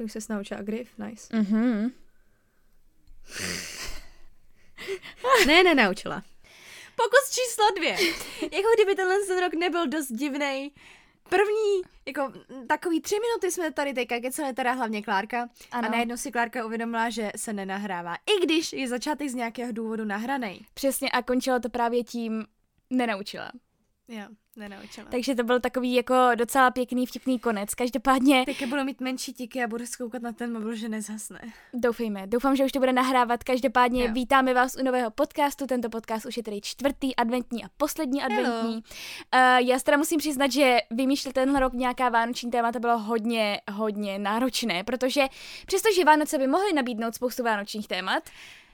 Ty už se naučila grif, nice. Mhm. ne, nenaučila. Pokus číslo dvě. jako kdyby tenhle ten rok nebyl dost divný. První, jako takový tři minuty jsme tady teďka keceli teda hlavně Klárka Ano. a najednou si Klárka uvědomila, že se nenahrává. I když je začátek z nějakého důvodu nahranej. Přesně a končilo to právě tím, nenaučila. Jo, nenaučila. Tak Takže to byl takový jako docela pěkný, vtipný konec. Každopádně Teďka budu mít menší tiky a budu zkoukat na ten mobil, že nezhasne. doufejme, doufám, že už to bude nahrávat. Každopádně Jo. vítáme vás u nového podcastu. Tento podcast už je tedy čtvrtý adventní a poslední adventní. Uh, já teda musím přiznat, že vymýšlet tenhle rok nějaká vánoční témata bylo hodně, hodně náročné, protože přestože Vánoce by mohly nabídnout spoustu vánočních témat,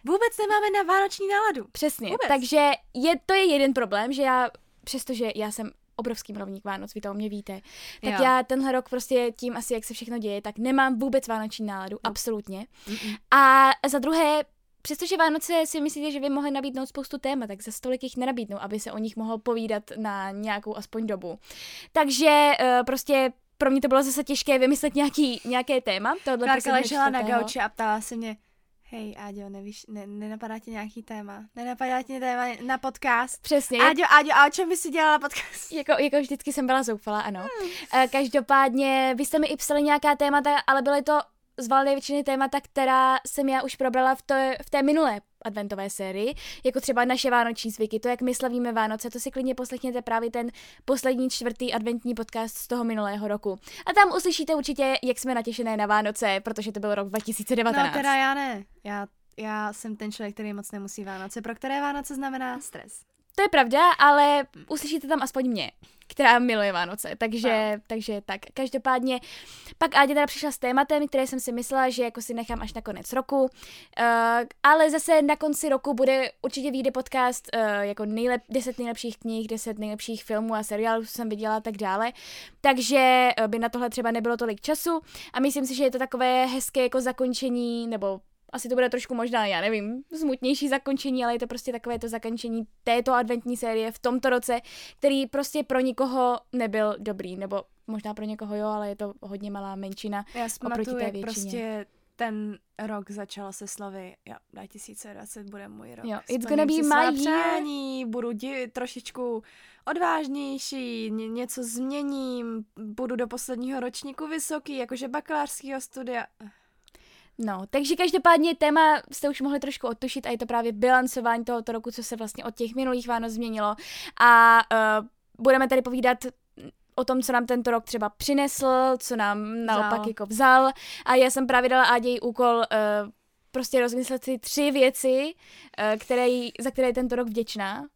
Vůbec nemáme na vánoční náladu. Přesně, Vůbec. takže je, to je jeden problém, že já, přestože já jsem obrovský milovník Vánoc, vy to o mě víte, tak Jo. já tenhle rok prostě tím asi, jak se všechno děje, tak nemám vůbec vánoční náladu, No. absolutně. Mm-mm. A za druhé, přestože Vánoce si myslíte, že by mohly nabídnout spoustu témat, tak za stolik jich nenabídnou, aby se o nich mohl povídat na nějakou aspoň dobu. Takže uh, prostě pro mě to bylo zase těžké vymyslet nějaký, nějaké téma. Tohle Klárka ležela na gauči a ptala se mě, hej, Áďo, nevíš, ne, nenapadá ti nějaký téma? Nenapadá ti téma na podcast? Přesně. Áďo, Áďo, a o čem bys si dělala podcast? Jako, jako vždycky jsem byla zoufalá, ano. Eh, Každopádně, vy jste mi i psali nějaká témata, ale byly to z valné většiny témata, která jsem já už probrala v, to, v té minulé adventové sérii, jako třeba naše vánoční zvyky, to, jak my slavíme Vánoce, to si klidně poslechněte právě ten poslední čtvrtý adventní podcast z toho minulého roku. A tam uslyšíte určitě, jak jsme natěšené na Vánoce, protože to byl rok 2019. No teda já ne. Já, já jsem ten člověk, který moc nemusí Vánoce, pro které Vánoce znamená stres. To je pravda, ale uslyšíte tam aspoň mě, která miluje Vánoce, takže, Ano. takže tak. Každopádně pak Ádě teda přišla s tématem, které jsem si myslela, že jako si nechám až na konec roku, uh, ale zase na konci roku bude určitě vyjde podcast uh, jako nejlep, 10 nejlepších knih, 10 nejlepších filmů a seriálů, co jsem viděla a tak dále, takže uh, by na tohle třeba nebylo tolik času a myslím si, že je to takové hezké jako zakončení, nebo asi to bude trošku možná, já nevím, smutnější zakončení, ale je to prostě takové to zakončení této adventní série v tomto roce, který prostě pro nikoho nebyl dobrý, nebo možná pro někoho jo, ale je to hodně malá menšina. Já Oproti té většině. prostě ten rok začal se slovy, jo, 2020 bude můj rok. Jo, it's gonna be my přání, budu di- trošičku odvážnější, ně- něco změním, budu do posledního ročníku vysoký, jakože bakalářského studia. No, takže každopádně téma jste už mohli trošku odtušit a je to právě bilancování tohoto roku, co se vlastně od těch minulých Vánoc změnilo a uh, budeme tady povídat o tom, co nám tento rok třeba přinesl, co nám naopak Vzal. jako vzal a já jsem právě dala Áději úkol uh, prostě rozmyslet si tři věci, uh, které, za které je tento rok vděčná. Uh,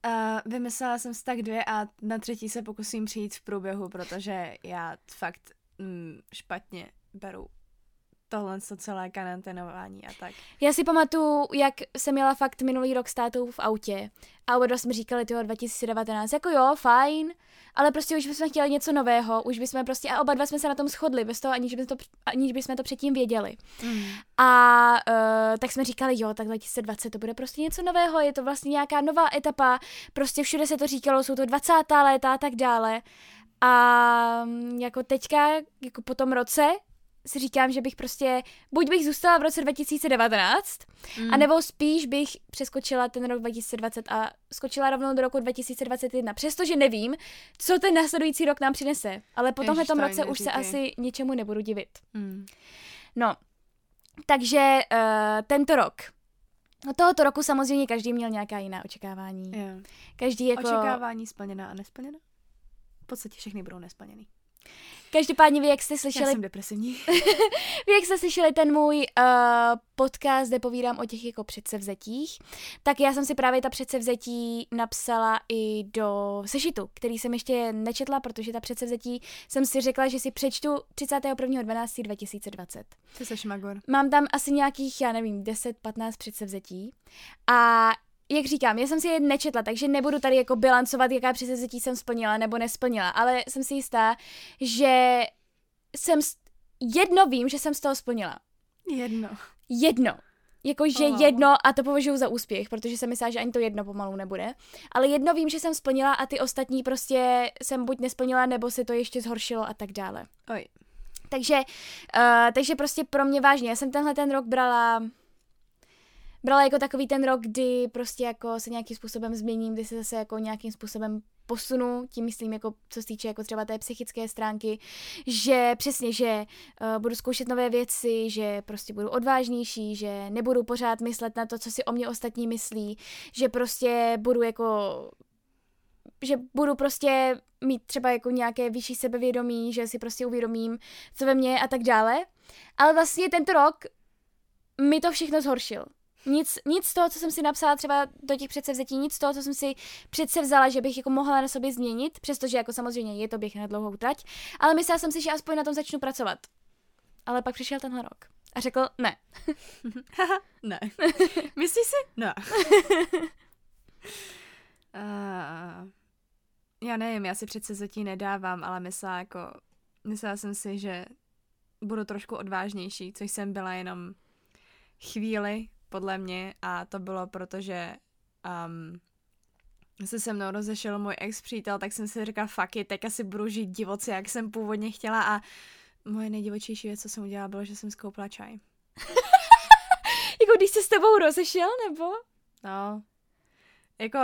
vymyslela jsem si tak dvě a na třetí se pokusím přijít v průběhu, protože já fakt mm, špatně beru tohle co celé karanténování a tak. Já si pamatuju, jak jsem měla fakt minulý rok s tátou v autě a oba jsme říkali, tyho 2019, jako jo, fajn, ale prostě už bychom chtěli něco nového, už bychom prostě, a oba dva jsme se na tom shodli, bez toho, aniž bychom to, aniž bychom to předtím věděli. Mm. A uh, tak jsme říkali, jo, tak 2020 to bude prostě něco nového, je to vlastně nějaká nová etapa, prostě všude se to říkalo, jsou to 20. léta a tak dále. A mm, jako teďka, jako po tom roce, si říkám, že bych prostě, buď bych zůstala v roce 2019, Mm. a nebo spíš bych přeskočila ten rok 2020 a skočila rovnou do roku 2021, přestože nevím, co ten následující rok nám přinese. Ale po tomhle roce už se neříkej. asi ničemu nebudu divit. Mm. No, takže uh, tento rok. No tohoto roku samozřejmě každý měl nějaká jiná očekávání. Jo. Každý jako... Očekávání splněná a nesplněná? V podstatě všechny budou nesplněný. Každopádně vy, jak jste Já slyšeli, jsem depresivní. vy, jak jste slyšeli ten můj uh, podcast, kde povídám o těch jako předsevzetích, tak já jsem si právě ta předsevzetí napsala i do sešitu, který jsem ještě nečetla, protože ta předsevzetí jsem si řekla, že si přečtu 31.12.2020. Co jsi šmagor? Mám tam asi nějakých, já nevím, 10-15 předsevzetí a jak říkám, já jsem si je nečetla, takže nebudu tady jako bilancovat, jaká předsevzetí jsem splnila nebo nesplnila, ale jsem si jistá, že jsem, jedno vím, že jsem z toho splnila. Jedno. Jedno. Jakože Oh. jedno, a to považuji za úspěch, protože jsem myslela, že ani to jedno pomalu nebude. Ale jedno vím, že jsem splnila a ty ostatní prostě jsem buď nesplnila, nebo se to ještě zhoršilo a tak dále. Oj. Takže, uh, takže prostě pro mě vážně, já jsem tenhle ten rok brala brala jako takový ten rok, kdy prostě jako se nějakým způsobem změním, kdy se zase jako nějakým způsobem posunu, tím myslím jako co se týče jako třeba té psychické stránky, že přesně, že uh, budu zkoušet nové věci, že prostě budu odvážnější, že nebudu pořád myslet na to, co si o mě ostatní myslí, že prostě budu jako že budu prostě mít třeba jako nějaké vyšší sebevědomí, že si prostě uvědomím, co ve mně a tak dále. Ale vlastně tento rok mi to všechno zhoršil. Nic, nic z toho, co jsem si napsala třeba do těch předsevzetí, nic z toho, co jsem si předsevzala, že bych jako mohla na sobě změnit, přestože jako samozřejmě je to běh na dlouhou trať, ale myslela jsem si, že aspoň na tom začnu pracovat. Ale pak přišel tenhle rok a řekl ne. Ne. Myslíš si? Ne. uh, já nevím, já si přece zatím nedávám, ale myslela jako, myslela jsem si, že budu trošku odvážnější, což jsem byla jenom chvíli, podle mě, a to bylo proto, že um, se se mnou rozešel můj ex-přítel, tak jsem si říkala, fuck it, teď asi budu žít divoce, jak jsem původně chtěla a moje nejdivočejší věc, co jsem udělala, bylo, že jsem skoupila čaj. Jako když se s tebou rozešel, nebo? No, jako,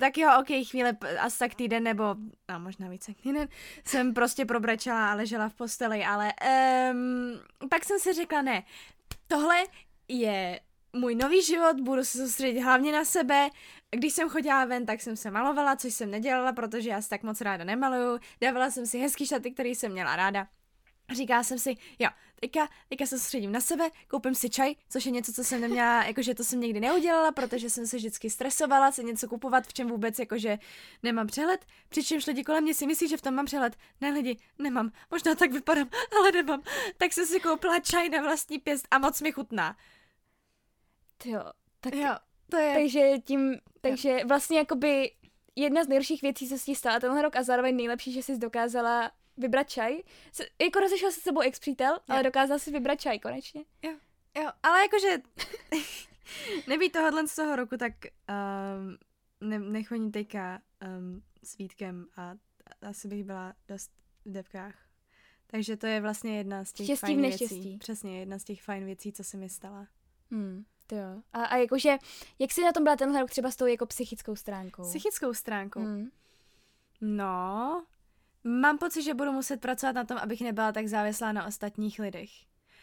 tak jo, ok, chvíli, p- asi tak týden nebo, a možná více jak týden, jsem prostě probrečela a ležela v posteli, ale um, pak jsem si řekla, ne, tohle je můj nový život, budu se soustředit hlavně na sebe. Když jsem chodila ven, tak jsem se malovala, což jsem nedělala, protože já se tak moc ráda nemaluju. Dávala jsem si hezký šaty, který jsem měla ráda. Říkala jsem si, jo, teďka, teďka se soustředím na sebe, koupím si čaj, což je něco, co jsem neměla, jakože to jsem nikdy neudělala, protože jsem se vždycky stresovala si něco kupovat, v čem vůbec jakože nemám přehled, přičemž lidi kolem mě si myslí, že v tom mám přehled. Ne lidi, nemám, možná tak vypadám, ale nemám. Tak jsem si koupila čaj na vlastní pěst a moc mi chutná. Jo, tak, Jo, to je... takže tím, takže vlastně jakoby jedna z nejhorších věcí, co se ti stala tenhle rok a zároveň nejlepší, že jsi dokázala vybrat čaj. Jako rozešel se s sebou ex-přítel, ale dokázal si vybrat čaj konečně. Jo, jo, ale jakože nebýt tohohle z toho roku, tak um, ne, nechodím teďka um, s Vítkem a asi bych byla dost v depkách. Takže to je vlastně jedna z těch Štěstí fajn neštěstí. věcí. Přesně, jedna z těch fajn věcí, co se mi stala. Hmm, to jo. A, a jakože, jak jsi na tom byla tenhle rok třeba s tou jako psychickou stránkou? Psychickou stránkou. Hmm. No, mám pocit, že budu muset pracovat na tom, abych nebyla tak závislá na ostatních lidech.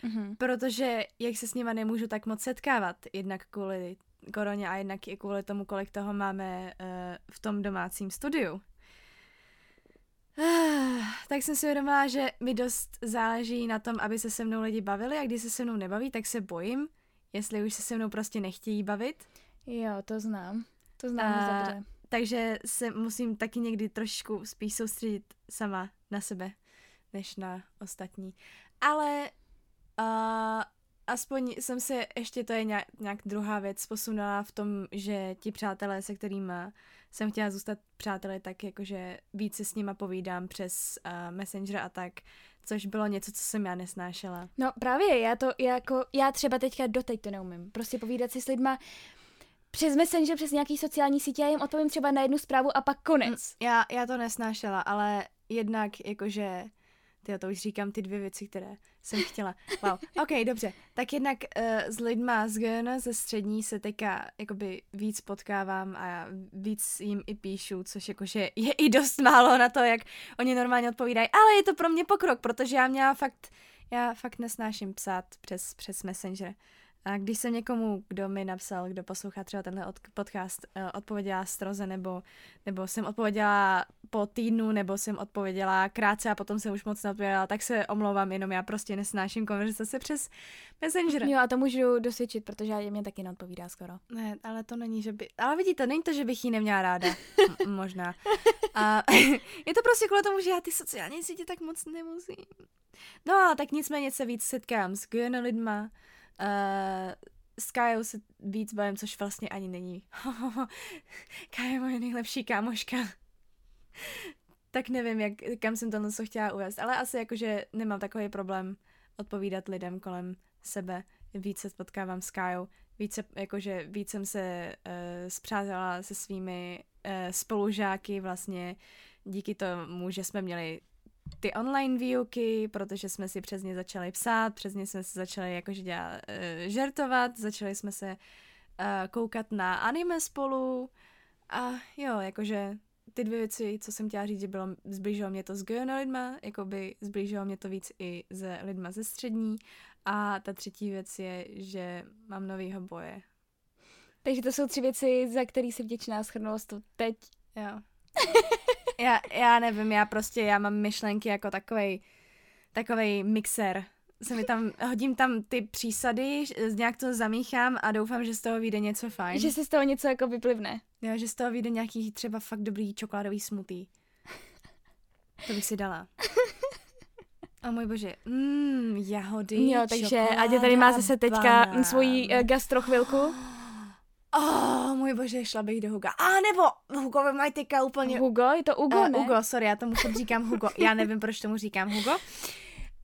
Mhm. Protože jak se s nima nemůžu tak moc setkávat, jednak kvůli koroně a jednak i kvůli tomu, kolik toho máme uh, v tom domácím studiu. Uh, tak jsem si uvědomila, že mi dost záleží na tom, aby se se mnou lidi bavili a když se se mnou nebaví, tak se bojím, jestli už se se mnou prostě nechtějí bavit. Jo, to znám. To znám A- dobře. Takže se musím taky někdy trošičku spíš soustředit sama na sebe, než na ostatní. Ale uh, aspoň jsem se, ještě to je nějak, nějak druhá věc, posunula v tom, že ti přátelé, se kterými jsem chtěla zůstat přáteli, tak jakože více s nima povídám přes uh, Messenger a tak, což bylo něco, co jsem já nesnášela. No právě, já to jako, já třeba teďka doteď to neumím. Prostě povídat si s lidma přes Messenger, přes nějaký sociální sítě, já jim odpovím třeba na jednu zprávu a pak konec. Já, já to nesnášela, ale jednak jakože, ty to už říkám ty dvě věci, které jsem chtěla. Wow, ok, dobře. Tak jednak uh, s lidma z GN ze střední se teďka jakoby víc potkávám a víc jim i píšu, což jakože je i dost málo na to, jak oni normálně odpovídají, ale je to pro mě pokrok, protože já měla fakt, já fakt nesnáším psát přes, přes Messenger. A když jsem někomu, kdo mi napsal, kdo poslouchá třeba tenhle od, podcast, uh, odpověděla stroze, nebo, nebo jsem odpověděla po týdnu, nebo jsem odpověděla krátce a potom jsem už moc neodpověděla, tak se omlouvám, jenom já prostě nesnáším konverzace přes Messenger. Jo, a to můžu dosvědčit, protože já mě taky neodpovídá skoro. Ne, ale to není, že by... Ale vidíte, není to, že bych ji neměla ráda. M- možná. A je to prostě kvůli tomu, že já ty sociální sítě tak moc nemusím. No a tak nicméně se víc setkám s lidma, Uh, s Kajou se víc bavím, což vlastně ani není. Kaja je moje nejlepší kámoška. tak nevím, jak, kam jsem tohle co chtěla uvést, ale asi jakože nemám takový problém odpovídat lidem kolem sebe. Víc se potkávám s Kajou, více, jakože víc jsem se uh, zpřátela se svými uh, spolužáky vlastně díky tomu, že jsme měli ty online výuky, protože jsme si přes ně začali psát, přes ně jsme se začali jakože dělat, uh, žertovat, začali jsme se uh, koukat na anime spolu a jo, jakože ty dvě věci, co jsem chtěla říct, že bylo, zblížilo mě to s geona lidma, jakoby zblížilo mě to víc i se lidma ze střední a ta třetí věc je, že mám novýho boje. Takže to jsou tři věci, za který jsi vděčná, schrnulo to teď. Jo. já, já nevím, já prostě, já mám myšlenky jako takovej, takovej mixer. Se mi tam, hodím tam ty přísady, nějak to zamíchám a doufám, že z toho vyjde něco fajn. Že se z toho něco jako vyplivne. Jo, že z toho vyjde nějaký třeba fakt dobrý čokoládový smutý. To bych si dala. A můj bože, mmm, jahody, Jo, takže Adě tady má zase teďka banán. svoji uh, gastrochvilku. Oh, můj bože, šla bych do Huga. A nebo Hugo mají teďka úplně... Hugo? Je to Hugo, uh, ne? Hugo, sorry, já tomu furt říkám Hugo. Já nevím, proč tomu říkám Hugo.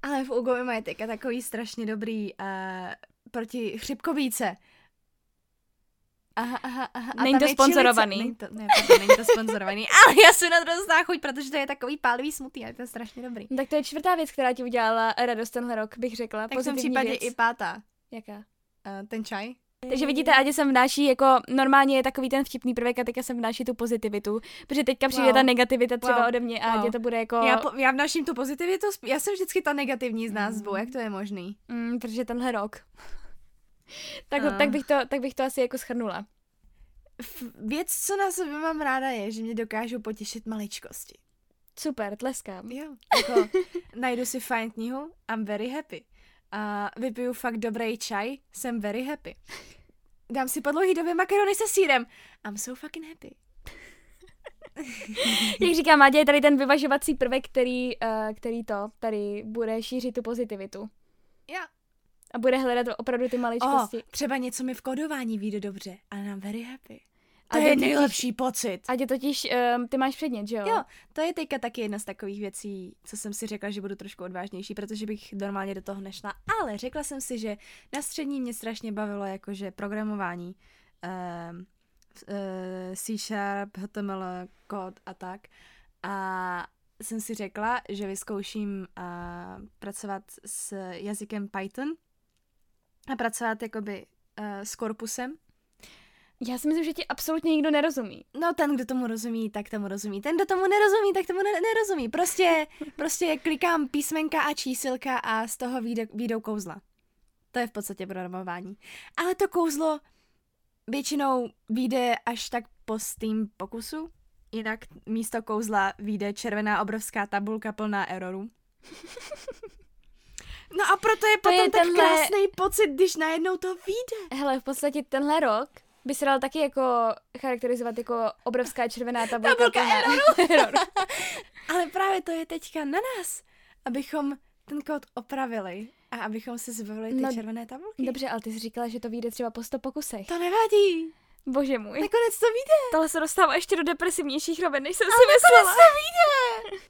Ale v Hugo mají teďka takový strašně dobrý uh, proti chřipkovíce. Aha, aha, aha. A není to sponzorovaný. Není to, ne, není to sponzorovaný, ale já jsem na to dostala chuť, protože to je takový pálivý smutý a to je strašně dobrý. Tak to je čtvrtá věc, která ti udělala radost tenhle rok, bych řekla. Tak v tom případě věc. i pátá. Jaká? Uh, ten čaj. Takže vidíte, Adě sem vnáší jako normálně je takový ten vtipný prvek a teďka sem vnáší tu pozitivitu, protože teďka přijde wow. ta negativita třeba wow. ode mě a wow. Adě to bude jako... Já, po, já vnáším tu pozitivitu, já jsem vždycky ta negativní z nás dvou, jak to je možný? Mm, protože tenhle rok. tak, uh. tak, bych to, tak bych to asi jako schrnula. Věc, co na sobě mám ráda, je, že mě dokážou potěšit maličkosti. Super, tleskám. Jo, jako najdu si fajn knihu, I'm very happy a vypiju fakt dobrý čaj, jsem very happy. Dám si podlouhý době makarony se sírem, I'm so fucking happy. Jak říká Mádě, je tady ten vyvažovací prvek, který, uh, který to tady bude šířit tu pozitivitu. Jo. A bude hledat opravdu ty maličkosti. Oh, třeba něco mi v kodování vyjde dobře, ale I'm very happy. To je nejlepší pocit. A tě totiž, um, ty máš předmět, že jo? Jo, to je teďka taky jedna z takových věcí, co jsem si řekla, že budu trošku odvážnější, protože bych normálně do toho nešla. Ale řekla jsem si, že na střední mě strašně bavilo jakože programování. Um, uh, C-Sharp, HTML, kód a tak. A jsem si řekla, že vyzkouším uh, pracovat s jazykem Python a pracovat jakoby uh, s korpusem, já si myslím, že ti absolutně nikdo nerozumí. No ten, kdo tomu rozumí, tak tomu rozumí. Ten, kdo tomu nerozumí, tak tomu ne- nerozumí. Prostě, prostě klikám písmenka a čísilka a z toho výjde, výjdou kouzla. To je v podstatě programování. Ale to kouzlo většinou vyjde až tak po Steam pokusu. Jinak místo kouzla vyjde červená obrovská tabulka plná errorů. No a proto je to potom je tak tenhle... krásný pocit, když najednou to vyjde. Hele, v podstatě tenhle rok by se dal taky jako charakterizovat jako obrovská červená tabulka. Tabulka error. Ale právě to je teďka na nás, abychom ten kód opravili a abychom se zbavili ty no, červené tabulky. Dobře, ale ty jsi říkala, že to vyjde třeba po 100 pokusech. To nevadí. Bože můj. Nakonec to vyjde. Tohle se dostává ještě do depresivnějších rovin, než jsem ale si myslela. to vyjde.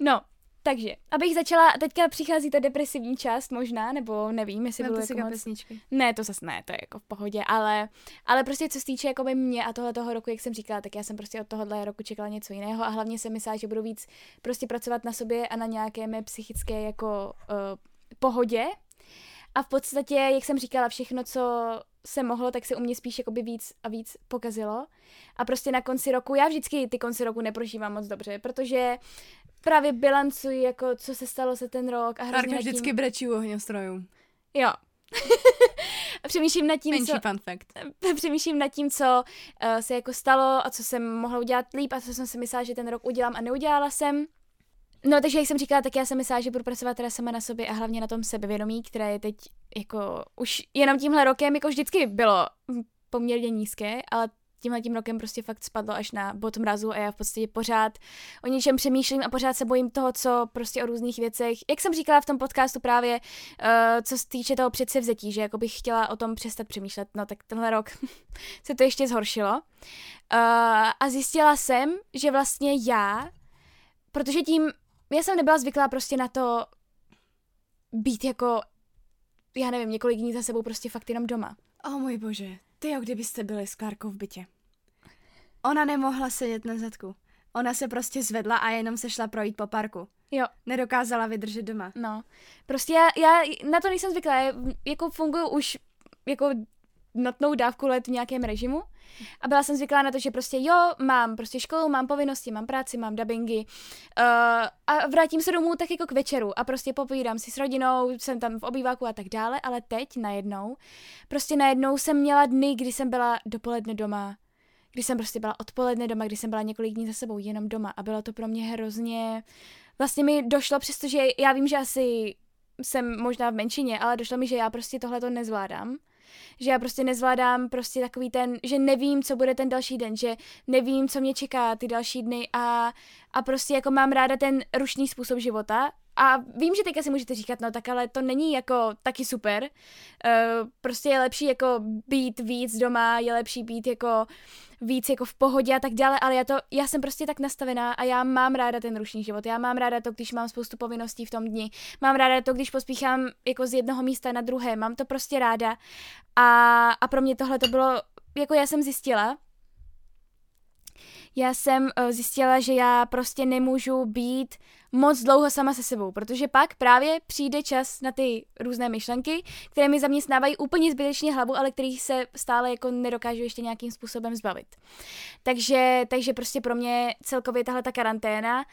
No, takže, abych začala, teďka přichází ta depresivní část možná, nebo nevím, jestli budu jako moc... pesničky. Ne, to zase ne, to je jako v pohodě, ale, ale prostě co se týče jako by mě a tohle toho roku, jak jsem říkala, tak já jsem prostě od tohohle roku čekala něco jiného a hlavně jsem myslela, že budu víc prostě pracovat na sobě a na nějaké mé psychické jako uh, pohodě. A v podstatě, jak jsem říkala, všechno, co se mohlo, tak se u mě spíš jakoby víc a víc pokazilo. A prostě na konci roku, já vždycky ty konci roku neprožívám moc dobře, protože právě bilancuji, jako co se stalo za ten rok. A hrozně vždycky tím... brečí u ohňostrojů. Jo, a přemýšlím nad tím, Menší co... fun fact. přemýšlím nad tím, co uh, se jako stalo a co jsem mohla udělat líp a co jsem si myslela, že ten rok udělám a neudělala jsem. No, takže jak jsem říkala, tak já jsem myslela, že budu pracovat teda sama na sobě a hlavně na tom sebevědomí, které je teď jako už jenom tímhle rokem jako vždycky bylo poměrně nízké, ale tímhle tím rokem prostě fakt spadlo až na bod mrazu a já v podstatě pořád o něčem přemýšlím a pořád se bojím toho, co prostě o různých věcech, jak jsem říkala v tom podcastu právě, uh, co se týče toho předsevzetí, že jako bych chtěla o tom přestat přemýšlet, no tak tenhle rok se to ještě zhoršilo. Uh, a zjistila jsem, že vlastně já, protože tím, já jsem nebyla zvyklá prostě na to být jako, já nevím, několik dní za sebou prostě fakt jenom doma. O oh, můj bože, ty jo, kdybyste byli s Klárkou v bytě. Ona nemohla sedět na zadku. Ona se prostě zvedla a jenom se šla projít po parku. Jo. Nedokázala vydržet doma. No. Prostě já, já na to nejsem zvyklá. Já jako funguji už jako notnou dávku let v nějakém režimu. A byla jsem zvyklá na to, že prostě jo, mám prostě školu, mám povinnosti, mám práci, mám dubbingy uh, a vrátím se domů tak jako k večeru a prostě popovídám si s rodinou, jsem tam v obýváku a tak dále, ale teď najednou, prostě najednou jsem měla dny, kdy jsem byla dopoledne doma, kdy jsem prostě byla odpoledne doma, kdy jsem byla několik dní za sebou jenom doma a bylo to pro mě hrozně, vlastně mi došlo, přestože já vím, že asi jsem možná v menšině, ale došlo mi, že já prostě tohle to nezvládám že já prostě nezvládám prostě takový ten, že nevím, co bude ten další den, že nevím, co mě čeká ty další dny a, a prostě jako mám ráda ten rušný způsob života a vím, že teďka si můžete říkat, no tak ale to není jako taky super. Uh, prostě je lepší jako být víc doma, je lepší být jako víc jako v pohodě a tak dále, ale já to, já jsem prostě tak nastavená a já mám ráda ten rušný život. Já mám ráda to, když mám spoustu povinností v tom dni. Mám ráda to, když pospíchám jako z jednoho místa na druhé. Mám to prostě ráda. A, a pro mě tohle to bylo, jako já jsem zjistila, já jsem uh, zjistila, že já prostě nemůžu být moc dlouho sama se sebou, protože pak právě přijde čas na ty různé myšlenky, které mi zaměstnávají úplně zbytečně hlavu, ale kterých se stále jako nedokážu ještě nějakým způsobem zbavit. Takže, takže prostě pro mě celkově tahle ta karanténa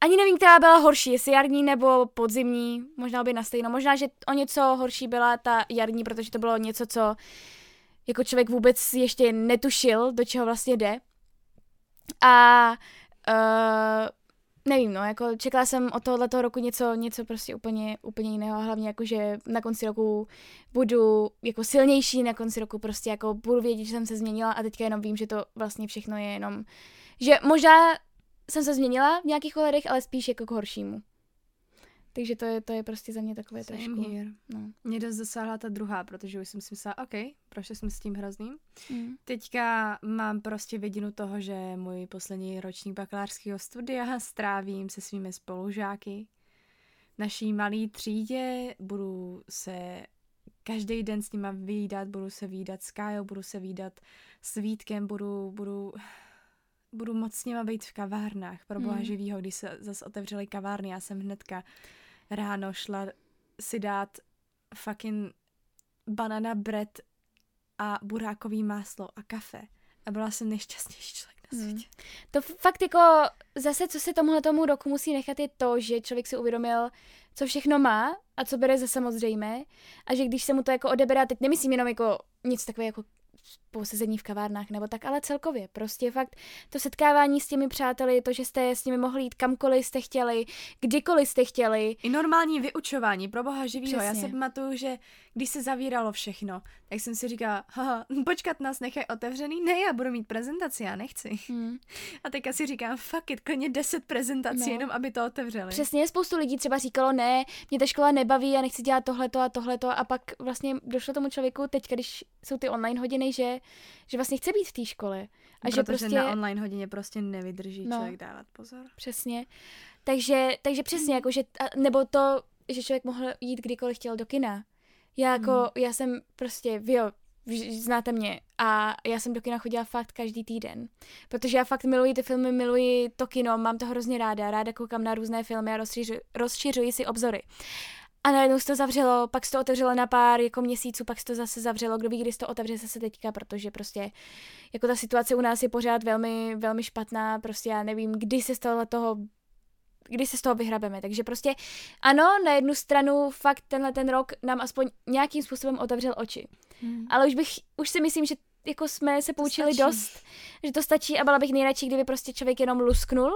ani nevím, která byla horší, jestli jarní nebo podzimní, možná by na stejno. Možná, že o něco horší byla ta jarní, protože to bylo něco, co jako člověk vůbec ještě netušil, do čeho vlastně jde. A uh, nevím, no, jako čekala jsem od tohoto roku něco, něco prostě úplně, úplně jiného, hlavně jako, že na konci roku budu jako silnější, na konci roku prostě jako budu vědět, že jsem se změnila a teďka jenom vím, že to vlastně všechno je jenom, že možná jsem se změnila v nějakých ohledech, ale spíš jako k horšímu. Takže to je, to je prostě za mě takové Same trošku. here. No. Mě dost zasáhla ta druhá, protože už jsem si myslela, OK, prošli jsme s tím hrozným. Mm. Teďka mám prostě vidinu toho, že můj poslední ročník bakalářského studia strávím se svými spolužáky. V naší malé třídě budu se každý den s nima výdat, budu se výdat s Kájou, budu se výdat s Vítkem, budu, budu, budu moc s nima být v kavárnách, pro boha Mm. živýho, když se zase otevřely kavárny, já jsem hnedka ráno šla si dát fucking banana bread a burákový máslo a kafe. A byla jsem nejšťastnější člověk na Hmm. světě. To f- fakt jako zase, co se tomuhle tomu roku musí nechat, je to, že člověk si uvědomil, co všechno má a co bere za samozřejmé a že když se mu to jako odebere, a teď nemyslím jenom jako nic takové jako posezení v kavárnách nebo tak, ale celkově. Prostě fakt to setkávání s těmi přáteli, to, že jste s nimi mohli jít kamkoliv jste chtěli, kdykoliv jste chtěli. I normální vyučování, pro boha živýho. Já Přesně. si pamatuju, že když se zavíralo všechno, tak jsem si říkala, haha, počkat nás nechaj otevřený, ne, já budu mít prezentaci, já nechci. Hmm. A teďka si říkám, fuck it, klidně 10 prezentací, No. jenom aby to otevřeli. Přesně, spoustu lidí třeba říkalo, ne, mě ta škola nebaví, já nechci dělat tohleto a tohleto a pak vlastně došlo tomu člověku teď, když jsou ty online hodiny, že, že vlastně chce být v té škole. A Protože že prostě... na online hodině prostě nevydrží No. člověk dávat pozor. Přesně. Takže, takže přesně, jako, že, nebo to, že člověk mohl jít kdykoliv chtěl do kina. Já jako, Hmm. já jsem prostě, vy jo, znáte mě a já jsem do kina chodila fakt každý týden. Protože já fakt miluji ty filmy, miluji to kino, mám to hrozně ráda, ráda koukám na různé filmy a rozšiřuji, rozšiřuji si obzory. A najednou se to zavřelo, pak se to otevřelo na pár jako měsíců, pak se to zase zavřelo, kdo ví, kdy se to otevře zase teďka, protože prostě jako ta situace u nás je pořád velmi, velmi špatná, prostě já nevím, kdy se z toho toho kdy se z toho vyhrabeme. Takže prostě ano, na jednu stranu fakt tenhle ten rok nám aspoň nějakým způsobem otevřel oči. Hmm. Ale už bych, už si myslím, že jako jsme se poučili dost, že to stačí a byla bych nejradši, kdyby prostě člověk jenom lusknul.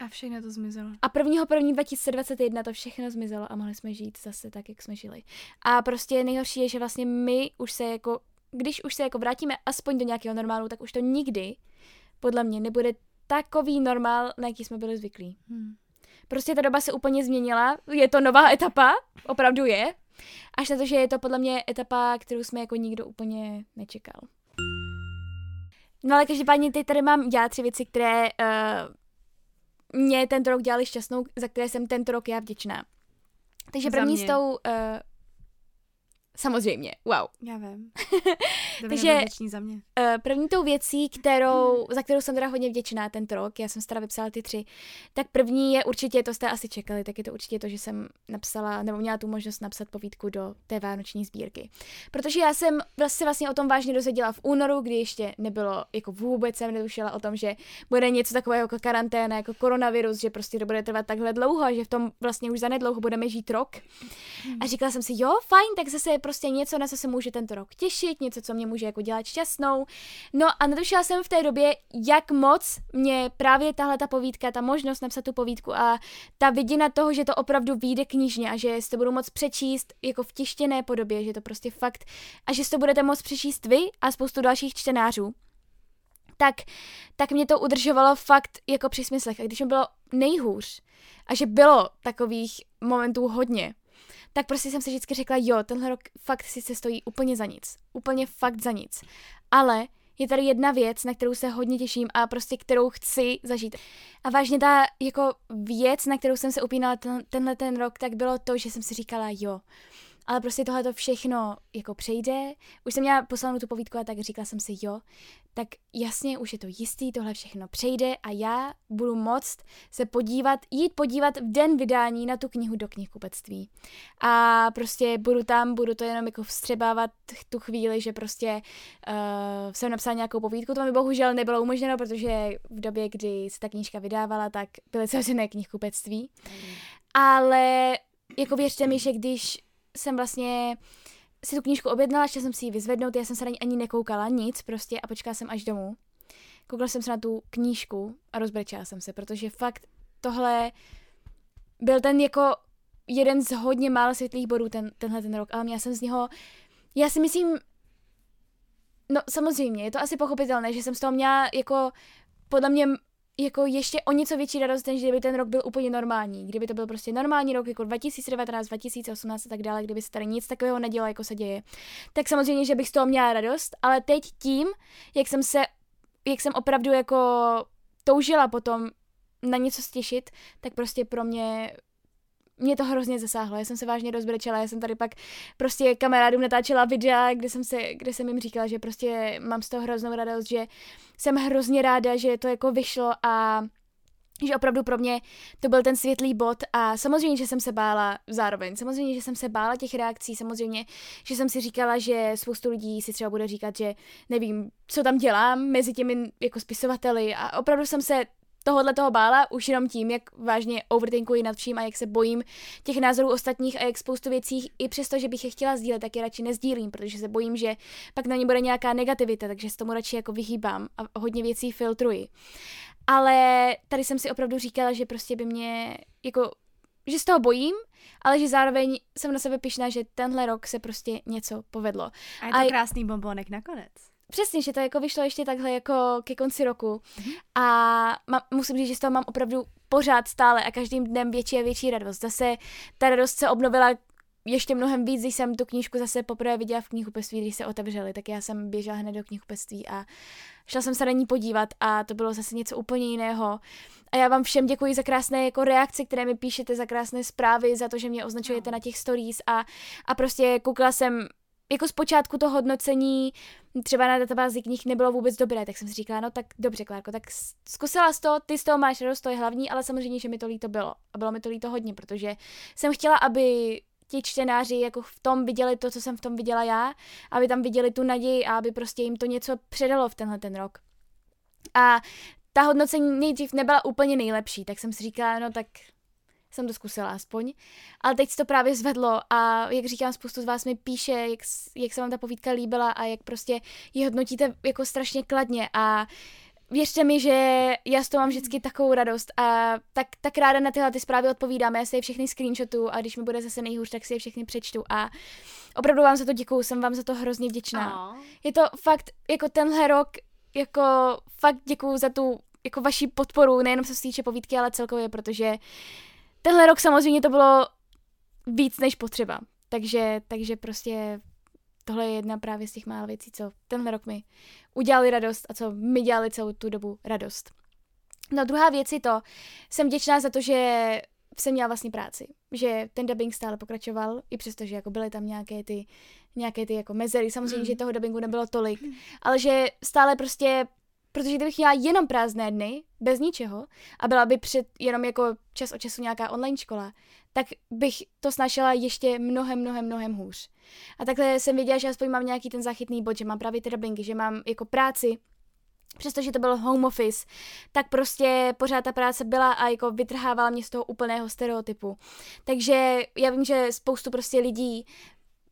A všechno to zmizelo. A prvního první 2021 to všechno zmizelo a mohli jsme žít zase tak, jak jsme žili. A prostě nejhorší je, že vlastně my už se jako, když už se jako vrátíme aspoň do nějakého normálu, tak už to nikdy, podle mě, nebude takový normál, na jaký jsme byli zvyklí. Hmm. Prostě ta doba se úplně změnila, je to nová etapa, opravdu je, až na to, že je to podle mě etapa, kterou jsme jako nikdo úplně nečekal. No ale každopádně teď tady mám já tři věci, které uh, mě tento rok dělali šťastnou, za které jsem tento rok já vděčná. Takže první s tou uh, Samozřejmě, wow. Já vím. Takže za mě. Uh, první tou věcí, kterou, za kterou jsem teda hodně vděčná tento rok, já jsem teda vypsala ty tři, tak první je určitě, to jste asi čekali, tak je to určitě to, že jsem napsala, nebo měla tu možnost napsat povídku do té vánoční sbírky. Protože já jsem vlastně, vlastně o tom vážně dozvěděla v únoru, kdy ještě nebylo, jako vůbec jsem netušila o tom, že bude něco takového jako karanténa, jako koronavirus, že prostě to bude trvat takhle dlouho a že v tom vlastně už zanedlouho budeme žít rok. A říkala jsem si, jo, fajn, tak zase prostě něco, na co se může tento rok těšit, něco, co mě může jako dělat šťastnou. No a netušila jsem v té době, jak moc mě právě tahle ta povídka, ta možnost napsat tu povídku a ta vidina toho, že to opravdu vyjde knižně a že si to budu moc přečíst jako v tištěné podobě, že to prostě fakt a že si to budete moc přečíst vy a spoustu dalších čtenářů tak, tak mě to udržovalo fakt jako při smyslech. A když mi bylo nejhůř a že bylo takových momentů hodně, tak prostě jsem si vždycky řekla, jo, tenhle rok fakt si se stojí úplně za nic. Úplně fakt za nic. Ale je tady jedna věc, na kterou se hodně těším a prostě kterou chci zažít. A vážně ta jako věc, na kterou jsem se upínala ten, tenhle ten rok, tak bylo to, že jsem si říkala, jo, ale prostě tohle to všechno jako přejde. Už jsem měla poslanou tu povídku a tak říkala jsem si, jo, tak jasně, už je to jistý, tohle všechno přejde a já budu moct se podívat, jít podívat v den vydání na tu knihu do knihkupectví. A prostě budu tam, budu to jenom jako vstřebávat tu chvíli, že prostě uh, jsem napsala nějakou povídku, to mi bohužel nebylo umožněno, protože v době, kdy se ta knížka vydávala, tak byly zavřené knihkupectví. Mm. Ale jako věřte mi, že když jsem vlastně si tu knížku objednala, chtěla jsem si ji vyzvednout, já jsem se na ní ani nekoukala, nic prostě a počkala jsem až domů. Koukala jsem se na tu knížku a rozbrečela jsem se, protože fakt tohle byl ten jako jeden z hodně málo světlých bodů ten, tenhle ten rok, ale měla jsem z něho, já si myslím, no samozřejmě, je to asi pochopitelné, že jsem z toho měla jako podle mě jako ještě o něco větší radost, než kdyby ten rok byl úplně normální. Kdyby to byl prostě normální rok, jako 2019, 2018 a tak dále, kdyby se tady nic takového nedělo, jako se děje. Tak samozřejmě, že bych z toho měla radost, ale teď tím, jak jsem se, jak jsem opravdu jako toužila potom na něco stěšit, tak prostě pro mě mě to hrozně zasáhlo, já jsem se vážně rozbrečela, já jsem tady pak prostě kamarádům natáčela videa, kde jsem, se, kde jsem jim říkala, že prostě mám z toho hroznou radost, že jsem hrozně ráda, že to jako vyšlo a že opravdu pro mě to byl ten světlý bod a samozřejmě, že jsem se bála zároveň, samozřejmě, že jsem se bála těch reakcí, samozřejmě, že jsem si říkala, že spoustu lidí si třeba bude říkat, že nevím, co tam dělám mezi těmi jako spisovateli a opravdu jsem se tohohle toho bála už jenom tím, jak vážně overthinkuji nad vším a jak se bojím těch názorů ostatních a jak spoustu věcí, i přesto, že bych je chtěla sdílet, tak je radši nezdílím, protože se bojím, že pak na ně bude nějaká negativita, takže se tomu radši jako vyhýbám a hodně věcí filtruji. Ale tady jsem si opravdu říkala, že prostě by mě jako že z toho bojím, ale že zároveň jsem na sebe pišná, že tenhle rok se prostě něco povedlo. A je to a krásný bombonek nakonec. Přesně, že to jako vyšlo ještě takhle jako ke konci roku mm-hmm. a má, musím říct, že z toho mám opravdu pořád stále a každým dnem větší a větší radost. Zase ta radost se obnovila ještě mnohem víc, když jsem tu knížku zase poprvé viděla v knihkupectví, když se otevřely, tak já jsem běžela hned do knihkupectví a šla jsem se na ní podívat a to bylo zase něco úplně jiného. A já vám všem děkuji za krásné jako reakce, které mi píšete, za krásné zprávy, za to, že mě označujete no. na těch stories a, a prostě koukala jsem jako zpočátku to hodnocení třeba na databázi knih nebylo vůbec dobré, tak jsem si říkala, no tak dobře, Klárko, tak zkusila to, ty z toho máš radost, to je hlavní, ale samozřejmě, že mi to líto bylo. A bylo mi to líto hodně, protože jsem chtěla, aby ti čtenáři jako v tom viděli to, co jsem v tom viděla já, aby tam viděli tu naději a aby prostě jim to něco předalo v tenhle ten rok. A ta hodnocení nejdřív nebyla úplně nejlepší, tak jsem si říkala, no tak jsem to zkusila aspoň. Ale teď se to právě zvedlo a jak říkám, spoustu z vás mi píše, jak, jak se vám ta povídka líbila a jak prostě ji hodnotíte jako strašně kladně a věřte mi, že já z toho mám vždycky takovou radost a tak, tak ráda na tyhle ty zprávy odpovídám. Já si je všechny screenshotů a když mi bude zase nejhůř, tak si je všechny přečtu a opravdu vám za to děkuju, jsem vám za to hrozně vděčná. Oh. Je to fakt, jako tenhle rok, jako fakt děkuju za tu jako vaši podporu, nejenom se týče povídky, ale celkově, protože tenhle rok samozřejmě to bylo víc než potřeba. Takže, takže prostě tohle je jedna právě z těch mála věcí, co tenhle rok mi udělali radost a co mi dělali celou tu dobu radost. No druhá věc je to, jsem vděčná za to, že jsem měla vlastně práci, že ten dubbing stále pokračoval, i přesto, že jako byly tam nějaké ty, nějaké ty jako mezery, samozřejmě, mm. že toho dubbingu nebylo tolik, mm. ale že stále prostě Protože kdybych měla jenom prázdné dny, bez ničeho, a byla by před jenom jako čas od času nějaká online škola, tak bych to snašela ještě mnohem, mnohem, mnohem hůř. A takhle jsem věděla, že aspoň mám nějaký ten záchytný bod, že mám právě ty dubbingy, že mám jako práci, přestože to byl home office, tak prostě pořád ta práce byla a jako vytrhávala mě z toho úplného stereotypu. Takže já vím, že spoustu prostě lidí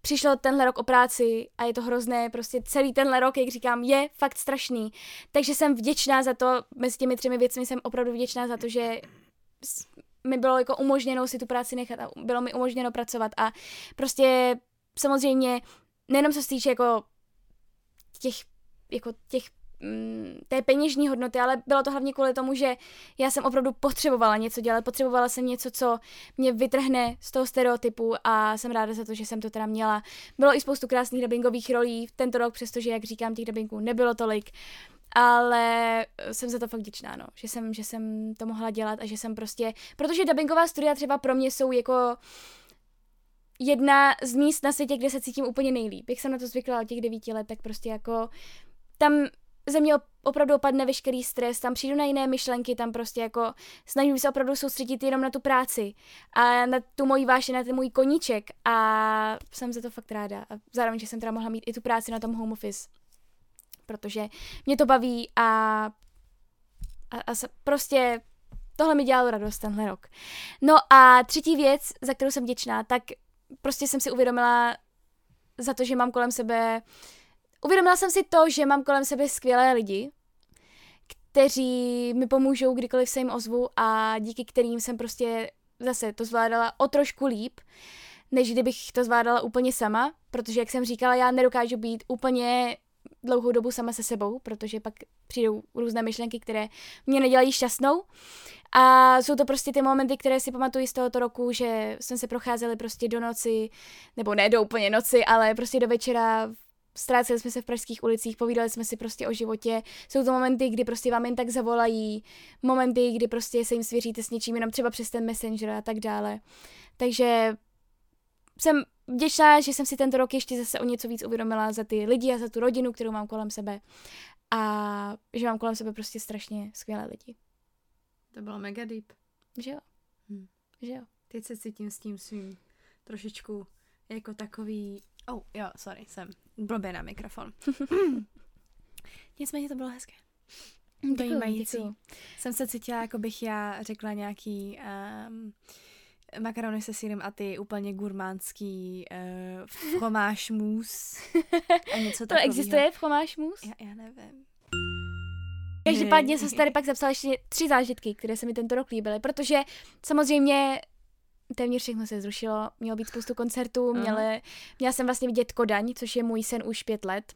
přišlo tenhle rok o práci a je to hrozné, prostě celý tenhle rok, jak říkám, je fakt strašný. Takže jsem vděčná za to, mezi těmi třemi věcmi jsem opravdu vděčná za to, že mi bylo jako umožněno si tu práci nechat a bylo mi umožněno pracovat a prostě samozřejmě nejenom se týče jako těch, jako těch té peněžní hodnoty, ale bylo to hlavně kvůli tomu, že já jsem opravdu potřebovala něco dělat, potřebovala jsem něco, co mě vytrhne z toho stereotypu a jsem ráda za to, že jsem to teda měla. Bylo i spoustu krásných dubbingových rolí tento rok, přestože, jak říkám, těch dubbingů nebylo tolik, ale jsem za to fakt vděčná, no. že, jsem, že jsem to mohla dělat a že jsem prostě, protože dubbingová studia třeba pro mě jsou jako jedna z míst na světě, kde se cítím úplně nejlíp. Jak jsem na to zvykla od těch devíti let, tak prostě jako tam ze mě opravdu opadne veškerý stres, tam přijdu na jiné myšlenky, tam prostě jako snažím se opravdu soustředit jenom na tu práci a na tu moji váši, na ten můj koníček a jsem za to fakt ráda. A zároveň, že jsem teda mohla mít i tu práci na tom home office, protože mě to baví a, a, a prostě tohle mi dělalo radost tenhle rok. No a třetí věc, za kterou jsem vděčná, tak prostě jsem si uvědomila za to, že mám kolem sebe uh, Uvědomila jsem si to, že mám kolem sebe skvělé lidi, kteří mi pomůžou, kdykoliv se jim ozvu a díky kterým jsem prostě zase to zvládala o trošku líp, než kdybych to zvládala úplně sama, protože, jak jsem říkala, já nedokážu být úplně dlouhou dobu sama se sebou, protože pak přijdou různé myšlenky, které mě nedělají šťastnou. A jsou to prostě ty momenty, které si pamatuju z tohoto roku, že jsme se procházeli prostě do noci, nebo ne do úplně noci, ale prostě do večera ztráceli jsme se v pražských ulicích, povídali jsme si prostě o životě. Jsou to momenty, kdy prostě vám jen tak zavolají, momenty, kdy prostě se jim svěříte s něčím jenom třeba přes ten messenger a tak dále. Takže jsem vděčná, že jsem si tento rok ještě zase o něco víc uvědomila za ty lidi a za tu rodinu, kterou mám kolem sebe. A že mám kolem sebe prostě strašně skvělé lidi. To bylo mega deep. Že jo. Hm. Že jo. Teď se cítím s tím svým trošičku jako takový Oh, jo, sorry, jsem blbě na mikrofon. Nicméně to bylo hezké. Dojímající. Jsem se cítila, jako bych já řekla nějaký um, makarony se sírem a ty úplně gurmánský uh, chomáš mus a něco To existuje v chomáš mus? Já, já nevím. Každopádně jsem tady pak zapsala ještě tři zážitky, které se mi tento rok líbily, protože samozřejmě téměř všechno se zrušilo, mělo být spoustu koncertů, měli, měla jsem vlastně vidět Kodaň, což je můj sen už pět let.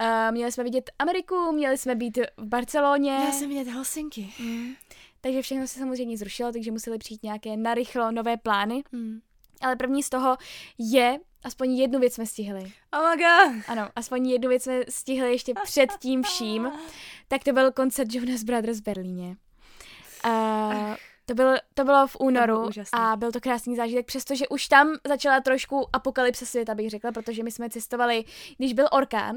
Uh, měli jsme vidět Ameriku, měli jsme být v Barceloně. Já jsem vidět Helsinki. Mm. Takže všechno se samozřejmě zrušilo, takže museli přijít nějaké narychlo nové plány. Mm. Ale první z toho je, aspoň jednu věc jsme stihli. Oh my god. Ano, aspoň jednu věc jsme stihli ještě před tím vším. Tak to byl koncert Jonas Brothers v Berlíně. Uh, to, byl, to bylo v únoru bylo a byl to krásný zážitek, přestože už tam začala trošku apokalypse světa, bych řekla, protože my jsme cestovali, když byl orkán,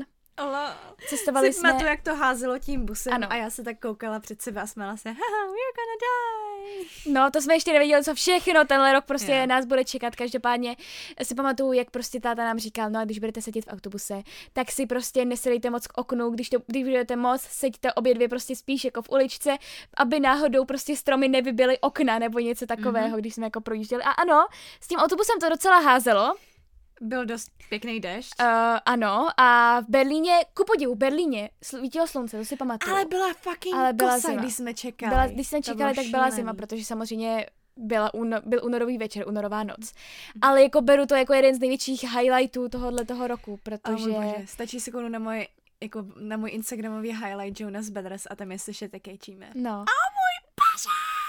Cestovali si jsme... tu, jak to házelo tím busem ano. a já se tak koukala před sebe a smála se, haha, we're gonna die. No, to jsme ještě nevěděli, co všechno tenhle rok prostě Jo. nás bude čekat. Každopádně si pamatuju, jak prostě táta nám říkal, no a když budete sedět v autobuse, tak si prostě nesedejte moc k oknu, když, to, když budete moc, seďte obě dvě prostě spíš jako v uličce, aby náhodou prostě stromy nevybily okna nebo něco takového, Mhm. mm-hmm. když jsme jako projížděli. A ano, s tím autobusem to docela házelo, Byl dost pěkný dešť. uh, ano, a v Berlíně, ku podivu, v Berlíně svítilo slunce, to si pamatuju. Ale byla fucking Ale byla kosa, zima. když jsme čekali. Byla, když jsme čekali, tak byla šílený. zima, protože samozřejmě byla uno, byl únorový večer, únorová noc. Mhm. Ale jako beru to jako jeden z největších highlightů tohohle toho roku, Oh protože... můj bože, stačí sekundu na můj, jako na můj Instagramový highlight Jonas Brothers a tam je slyšet, jak kejčíme. No. Oh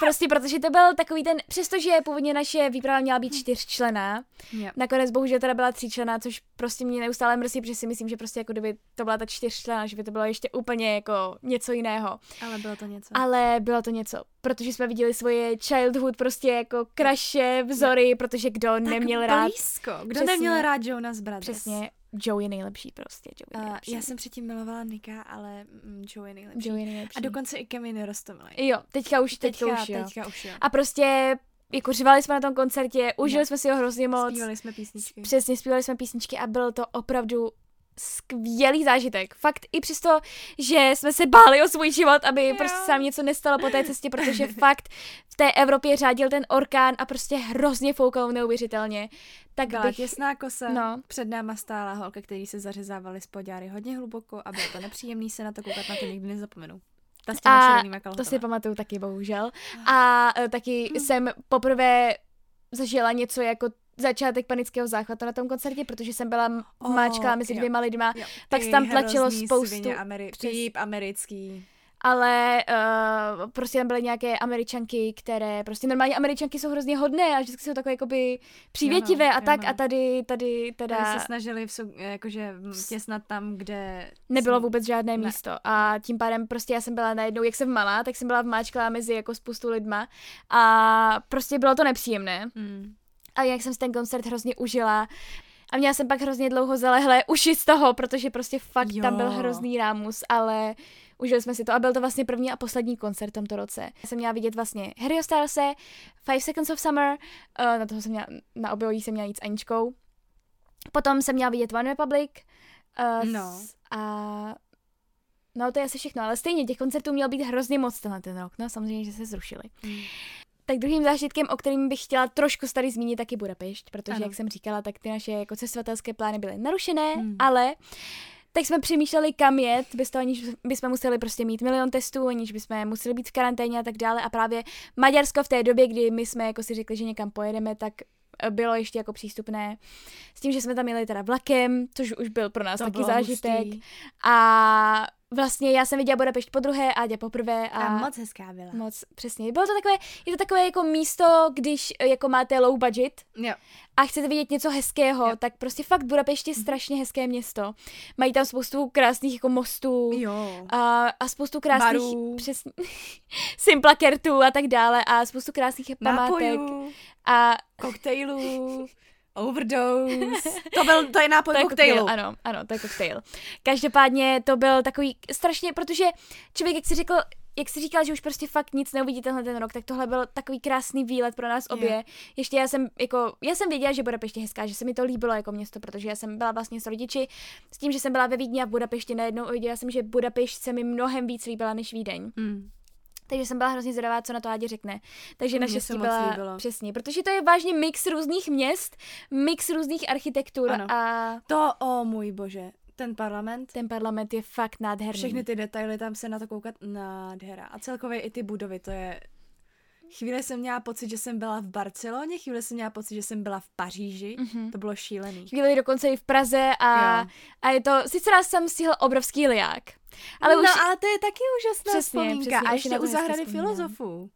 Prostě protože to byl takový ten, přestože původně naše výprava měla být čtyřčlená, Jo. nakonec bohužel teda byla tříčlená, což prostě mě neustále mrzí, protože si myslím, že prostě jako kdyby to byla ta čtyřčlená, že by to bylo ještě úplně jako něco jiného. Ale bylo to něco. Ale bylo to něco, protože jsme viděli svoje childhood prostě jako kraše, vzory, protože kdo tak neměl rád, blízko. Kdo Přesně. neměl rád Jonas Brothers? přesně, Joe je nejlepší prostě, Joe je Uh, nejlepší. já jsem předtím milovala Nika, ale mm, Joe je nejlepší. Joe je nejlepší. A dokonce i Kevin Rostomilý. Jo, teďka už, teďka, Teďka, už, jo. teďka už jo. A prostě jako řvali jsme na tom koncertě, užili Jo. jsme si ho hrozně moc. Zpívali jsme písničky. Přesně, zpívali jsme písničky a byl to opravdu skvělý zážitek. Fakt i přesto, že jsme se báli o svůj život, aby Jo. prostě se nám něco nestalo po té cestě, protože fakt v té Evropě řádil ten orkán a prostě hrozně foukal neuvěřitelně. Tak Byla bych... těsná kosa, No. před náma stála holka, který se zařezávali spodňáry hodně hluboko a bylo to nepříjemný se na to koukat, na to nikdy nezapomenu. Ta s těma A to si pamatuju taky, bohužel. A e, taky jsem poprvé zažila něco jako začátek panického záchvatu na tom koncertě, protože jsem byla Oh, máčkala mezi jo. dvěma lidma, Jo, tak se tam tlačilo spoustu- Ameri- Přes- americký. ale uh, prostě tam byly nějaké američanky, které, prostě normálně američanky jsou hrozně hodné a vždycky jsou takové jakoby přívětivé Jo, no, a tak no. a tady, tady Tady teda se snažili vsou, jakože těsnat tam, kde... nebylo jsme- vůbec žádné Ne. místo a tím pádem prostě já jsem byla najednou, jak jsem malá, tak jsem byla vmáčklá mezi jako spoustu lidma a prostě bylo to nepříjemné Mm. A jak jsem si ten koncert hrozně užila a měla jsem pak hrozně dlouho zalehlé uši z toho, protože prostě fakt jo. tam byl hrozný rámus, ale užili jsme si to a byl to vlastně první a poslední koncert v tomto roce. Já jsem měla vidět vlastně Harry Stylese, Five Seconds of Summer, uh, na toho jsem měla, na obojí jsem měla jít s Aničkou. Potom jsem měla vidět One Republic uh, No. a No to je asi všechno, ale stejně těch koncertů mělo být hrozně moc tenhle ten rok, no samozřejmě, že se zrušili. Mm. Tak druhým zážitkem, o kterým bych chtěla trošku tady zmínit, taky Budapešť, protože, Ano. jak jsem říkala, tak ty naše jako cestovatelské plány byly narušené, Hmm. ale tak jsme přemýšleli, kam jet, bez toho, aniž bychom museli prostě mít milion testů, aniž bychom museli být v karanténě a tak dále. A právě Maďarsko v té době, kdy my jsme jako si řekli, že někam pojedeme, tak eh, bylo ještě jako přístupné. S tím, že jsme tam jeli teda vlakem, což už byl pro nás To taky zážitek. hustý. A vlastně já jsem viděla Budapešť po druhé, Áďa poprvé. A, A moc hezká byla. Moc, přesně. Bylo to takové, je to takové jako místo, když eh, jako máte low budget Jo. a chcete vidět něco hezkého, Jo. tak prostě fakt Budapešť je strašně hezké město. Mají tam spoustu krásných jako mostů Jo. a, a spoustu krásných Barů. přesně, simplakertů a tak dále a spoustu krásných památek. Nápojů, A koktejlů, overdose. To, byl, to je nápoj to je koktejlu. koktejl, ano, ano, to je koktejl. Každopádně to byl takový strašně, protože člověk, jak si řekl, jak jsi říkala, že už prostě fakt nic neuvidí tenhle ten rok, tak tohle byl takový krásný výlet pro nás obě. Jo. Ještě já jsem jako, já jsem věděla, že Budapešť je hezká, že se mi to líbilo jako město, protože já jsem byla vlastně s rodiči, s tím, že jsem byla ve Vídni a v Budapešti najednou viděla jsem, že Budapešť se mi mnohem víc líbila než Vídeň. Mm. Takže jsem byla hrozně zvědavá, co na to Ádě řekne. Takže naše moc byla líbilo. přesně, protože to je vážně mix různých měst, mix různých architektur Ano. a To, o můj bože, ten parlament, ten parlament je fakt nádherný. všechny ty detaily, tam se na to koukat nádhera. A celkově i ty budovy, to je... Chvíli jsem měla pocit, že jsem byla v Barceloně, chvíli jsem měla pocit, že jsem byla v Paříži. Mhm. To bylo šílený. Chvíli dokonce i v Praze a, Jo. a je to, sice nás jsem stihl obrovský liák, ale no, už ale to je taky úžasná Přesně, vzpomínka. přesně, a ještě u zahrady filozofů.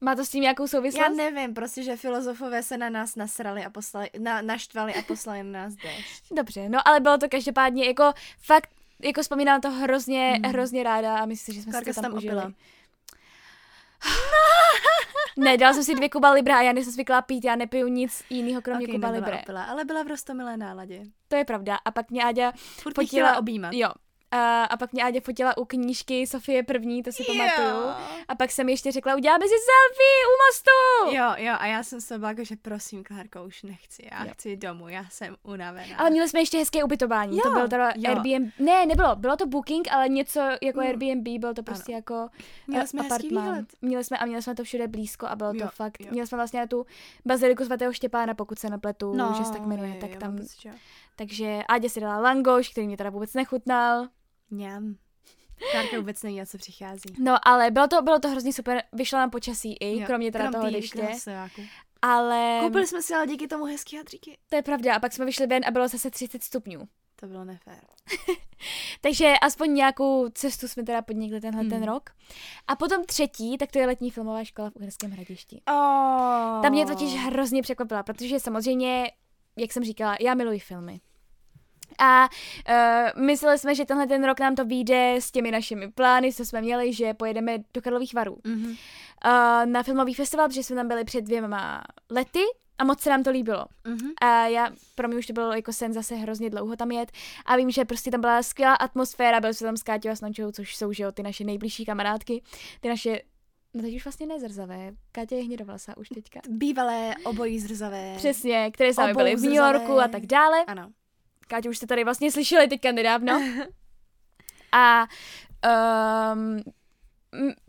má to s tím nějakou souvislost? Já nevím, prostě, že filozofové se na nás nasrali a poslali, na, naštvali a poslali na nás déšť. Dobře, no ale bylo to každopádně jako fakt, jako vzpomínám to hrozně, Mhm. hrozně ráda a myslím si, že jsme Klárka si to se tam, tam užili. opila. ne, dala jsem si dvě Kuba Libre a já nejsem zvyklá pít, já nepiju nic jiného kromě Ok, Kuba Libre. opila, ale byla v rostomilé náladě. To je pravda. A pak mě Áďa Furt fotila, objímat. Jo. A, a pak mě Áďa fotila u knížky Sofie první, to si Jo. pamatuju. A pak jsem ještě řekla, uděláme si selfie u mostu. Jo, jo, a já jsem se byla jako, že prosím, Klárko, už nechci, já Jo. chci domů, já jsem unavená. Ale měli jsme ještě hezké ubytování. to Jo, bylo teda jo. Airbnb. Ne, nebylo. Bylo to booking, ale něco jako Mm. Airbnb. Bylo to prostě jako Měli eh, jsme výhled. Měli jsme a měli jsme to všude blízko a bylo to Jo, fakt. jo. Měli jsme vlastně tu baziliku svatého Štěpána, pokud se nepletu, že se tak jmenuje. No, jo, tak tam, jo. takže Áďa si dala langoš, který mě teda vůbec nechutnal. Mňam. Klárka vůbec neví, na co přichází. No, ale bylo to, bylo to hrozně super. Vyšlo nám počasí i, Jo, kromě teda krom toho deště. krásňáku. Ale Koupili jsme si ale díky tomu hezký hadříky. to je pravda. A pak jsme vyšli ven a bylo zase 30 stupňů. To bylo nefér. Takže aspoň nějakou cestu jsme teda podnikli tenhle Hmm. ten rok. A potom třetí, tak to je letní filmová škola v Uherském hradišti. Oh. Ta mě totiž hrozně překvapila, protože samozřejmě, jak jsem říkala, já miluji filmy. A uh, mysleli jsme, že tenhle ten rok nám to vyjde s těmi našimi plány, co jsme měli, že pojedeme do Karlových varů. Mhm. Uh, na filmový festival, protože jsme tam byli před dvěma lety a moc se nám to líbilo. Mhm. A já, pro mě už to bylo jako sen zase hrozně dlouho tam jet. A vím, že prostě tam byla skvělá atmosféra, byli jsme tam s Káťou a s Nončou, což jsou, že jo, ty naše nejbližší kamarádky, ty naše No teď už vlastně nezrzavé. Káťa je hnědovlasá už teďka. Bývalé obojí zrzavé. Přesně, které s námi Obou byly v New. Yorku a tak dále. Ano. Káťu už jste tady vlastně slyšeli teďka nedávno. A um,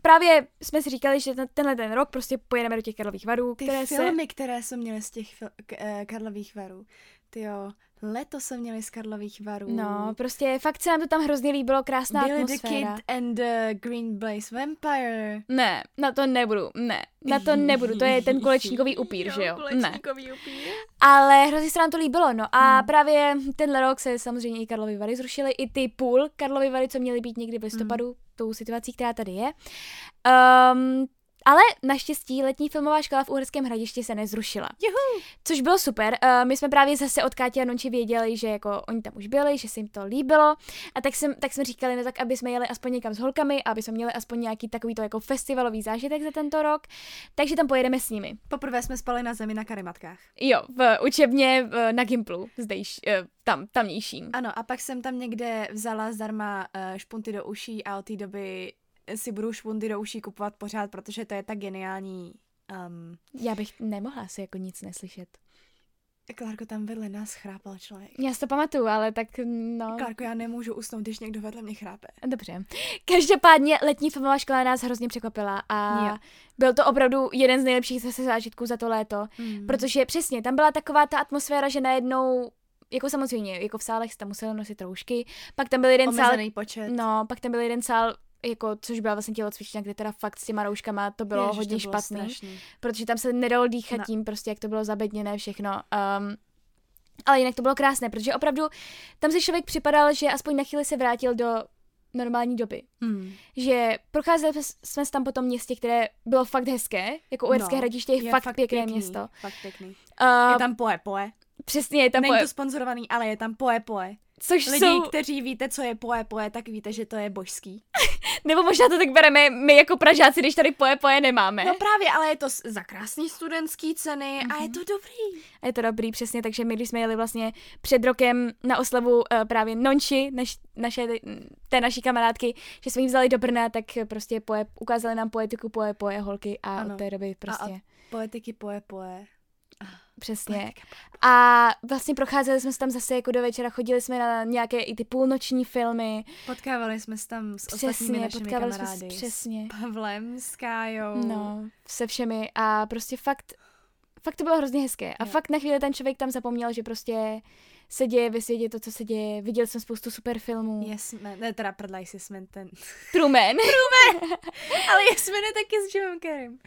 právě jsme si říkali, že ten, tenhle ten rok prostě pojedeme do těch Karlových varů, Ty které filmy, které jsme měli z těch fil- k- eh, Karlových varů. Ty jo, leto jsme měli z Karlových varů. No, prostě fakt se nám to tam hrozně líbilo, krásná Billy the atmosféra. Kid and the Green Blaze Vampire. Ne, na to nebudu, ne, na to nebudu, to je ten kolečníkový upír, že jo? Ne. Upír. Ale hrozně se nám to líbilo, no a Hmm. právě tenhle rok se samozřejmě i Karlovy Vary zrušily, i ty půl Karlovy Vary, co měly být někdy v listopadu, tou situací, která tady je. Um, ale naštěstí letní filmová škola v Uherském hradišti se nezrušila. Juhu. Což bylo super. Uh, my jsme právě zase od Káti a Nonči věděli, že jako oni tam už byli, že se jim to líbilo. A tak, jsem, tak jsme říkali, no tak aby jsme jeli aspoň někam s holkami, aby jsme měli aspoň nějaký takový to jako festivalový zážitek za tento rok. Takže tam pojedeme s nimi. Poprvé jsme spali na zemi na karimatkách. Jo, v učebně v, na Gimplu, zdejš, eh, tam, tamnějším. Ano, a pak jsem tam někde vzala zdarma uh, špunty do uší a od té doby si budu špunty do uší kupovat pořád, protože to je tak geniální. Um, Já bych nemohla asi jako nic neslyšet. Klárko, tam vedle nás chrápal člověk. Já si to pamatuju, ale tak no... Klárko, já nemůžu usnout, když někdo vedle mě chrápe. Dobře. Každopádně letní filmová škola nás hrozně překvapila a Jo. byl to opravdu jeden z nejlepších zase zážitků za to léto, Mm. protože přesně, tam byla taková ta atmosféra, že najednou jako samozřejmě, jako v sálech jste museli nosit roušky, pak tam byl jeden sál, Omezený počet. no, pak tam byl jeden sál, jako, což byla vlastně tělocvična, kde teda fakt s těma rouškama to bylo Ježiš, hodně to bylo špatný. strašný. protože tam se nedalo dýchat No. tím, prostě jak to bylo zabedněné všechno. Um, ale jinak to bylo krásné, protože opravdu tam se člověk připadal, že aspoň na chvíli se vrátil do normální doby. Mm. Že procházeli jsme- tam po tom městě, které bylo fakt hezké, jako Uherské No, hradiště je, fakt, pěkné pěkný, město. Fakt pěkný. Uh, Je tam poe poe. přesně, je tam Není po, to sponzorovaný, ale je tam poe poe. Což Lidi, jsou, kteří víte, co je poe poe, tak víte, že to je božský. nebo možná to tak bereme my jako Pražáci, když tady poje poje nemáme. No právě, ale je to za krásný studentský ceny a je to dobrý. A je to dobrý, přesně, takže my, když jsme jeli vlastně před rokem na oslavu uh, právě Nonči, naš, naše, té naší kamarádky, že jsme jí vzali do Brna, tak prostě poje, ukázali nám poetiku poje poje holky a Ano. od té doby prostě, A, a poetiky poe poe. Přesně. A vlastně procházeli jsme se tam zase jako do večera, chodili jsme na nějaké i ty půlnoční filmy. Potkávali jsme se tam s ostatními Přesně, našimi potkávali jsme kamarády. se přesně. S Pavlem, s Kájou. No, se všemi a prostě fakt, fakt to bylo hrozně hezké. A Jo. fakt na chvíli ten člověk tam zapomněl, že prostě se děje ve světě to, co se děje. Viděl jsem spoustu super filmů. Jsme, ne, teda prdlaj si jsme ten. Truman. ale jsme ne taky s Jimem Carreym.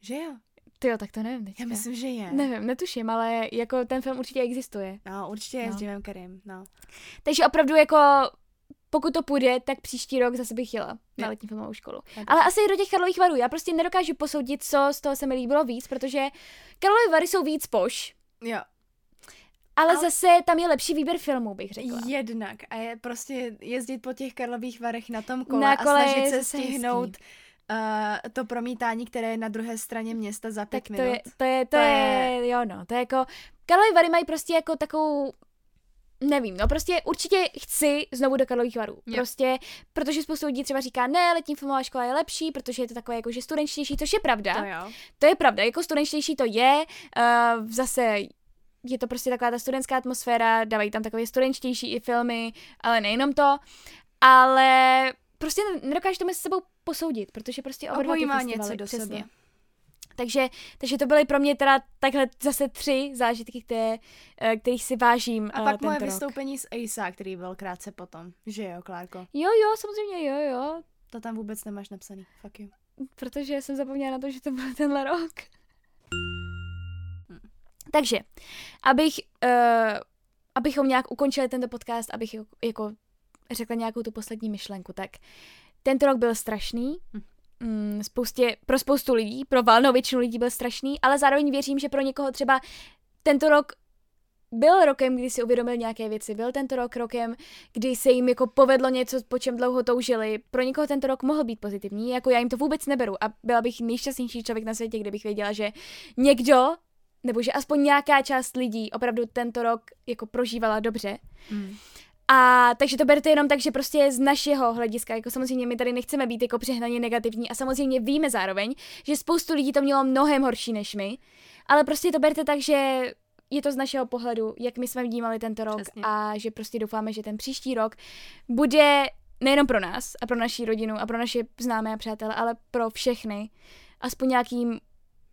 Že jo? Ty jo, tak to nevím teďka. Já myslím, že je. Nevím, netuším, ale jako ten film určitě existuje. No, určitě je No. s Jimem Carreym, no. Takže opravdu jako pokud to půjde, tak příští rok zase bych jela na letní filmovou školu. Já Ale asi do těch Karlových varů. Já prostě nedokážu posoudit, co z toho se mi líbilo víc, protože Karlovy vary jsou víc poš, Jo, ale, Ale- zase tam je lepší výběr filmů, bych řekla. jednak. A je prostě jezdit po těch Karlových varech na tom kole Na a kole snažit je se stihnout uh, to promítání, které je na druhé straně města za pět Tak to minut. je, to je, to, To je, je- jo no, to je jako, Karlovy Vary mají prostě jako takovou Nevím, no prostě určitě chci znovu do Karlových varů. Jo. Prostě, protože spoustu lidí třeba říká, ne, letní filmová škola je lepší, protože je to takové jako, že studenčtější, což je pravda. To jo. To je pravda, jako studenčtější to je, uh, zase je to prostě taková ta studentská atmosféra, dávají tam takové studenčtější i filmy, ale nejenom to, ale prostě nedokážu to mezi sebou posoudit, protože prostě oba Obojí má něco do přesně. sebe. Takže, takže to byly pro mě teda takhle zase tři zážitky, které, eh, kterých si vážím A eh, pak moje rok. vystoupení z ASA, který byl krátce potom. Že jo, Klárko? Jo, jo, samozřejmě, jo, jo, To tam vůbec nemáš napsaný. Fuck you. protože jsem zapomněla na to, že to byl tenhle rok. Takže, abych, uh, abychom nějak ukončili tento podcast, abych jako, jako řekla nějakou tu poslední myšlenku, tak tento rok byl strašný, Hm. mm, spoustě, pro spoustu lidí, pro valnou většinu lidí byl strašný, ale zároveň věřím, že pro někoho třeba tento rok byl rokem, kdy si uvědomil nějaké věci, byl tento rok rokem, kdy se jim jako povedlo něco, po čem dlouho toužili. Pro někoho tento rok mohl být pozitivní, jako já jim to vůbec neberu a byla bych nejšťastnější člověk na světě, kdybych věděla, že někdo, nebo že aspoň nějaká část lidí opravdu tento rok jako prožívala dobře. Mm. A takže to berte jenom tak, že prostě z našeho hlediska, jako samozřejmě my tady nechceme být jako přehnaně negativní a samozřejmě víme zároveň, že spoustu lidí to mělo mnohem horší než my, ale prostě to berte tak, že je to z našeho pohledu, jak my jsme vnímali tento rok Přesně. a že prostě doufáme, že ten příští rok bude nejenom pro nás a pro naši rodinu a pro naše známé a přátelé, ale pro všechny aspoň nějakým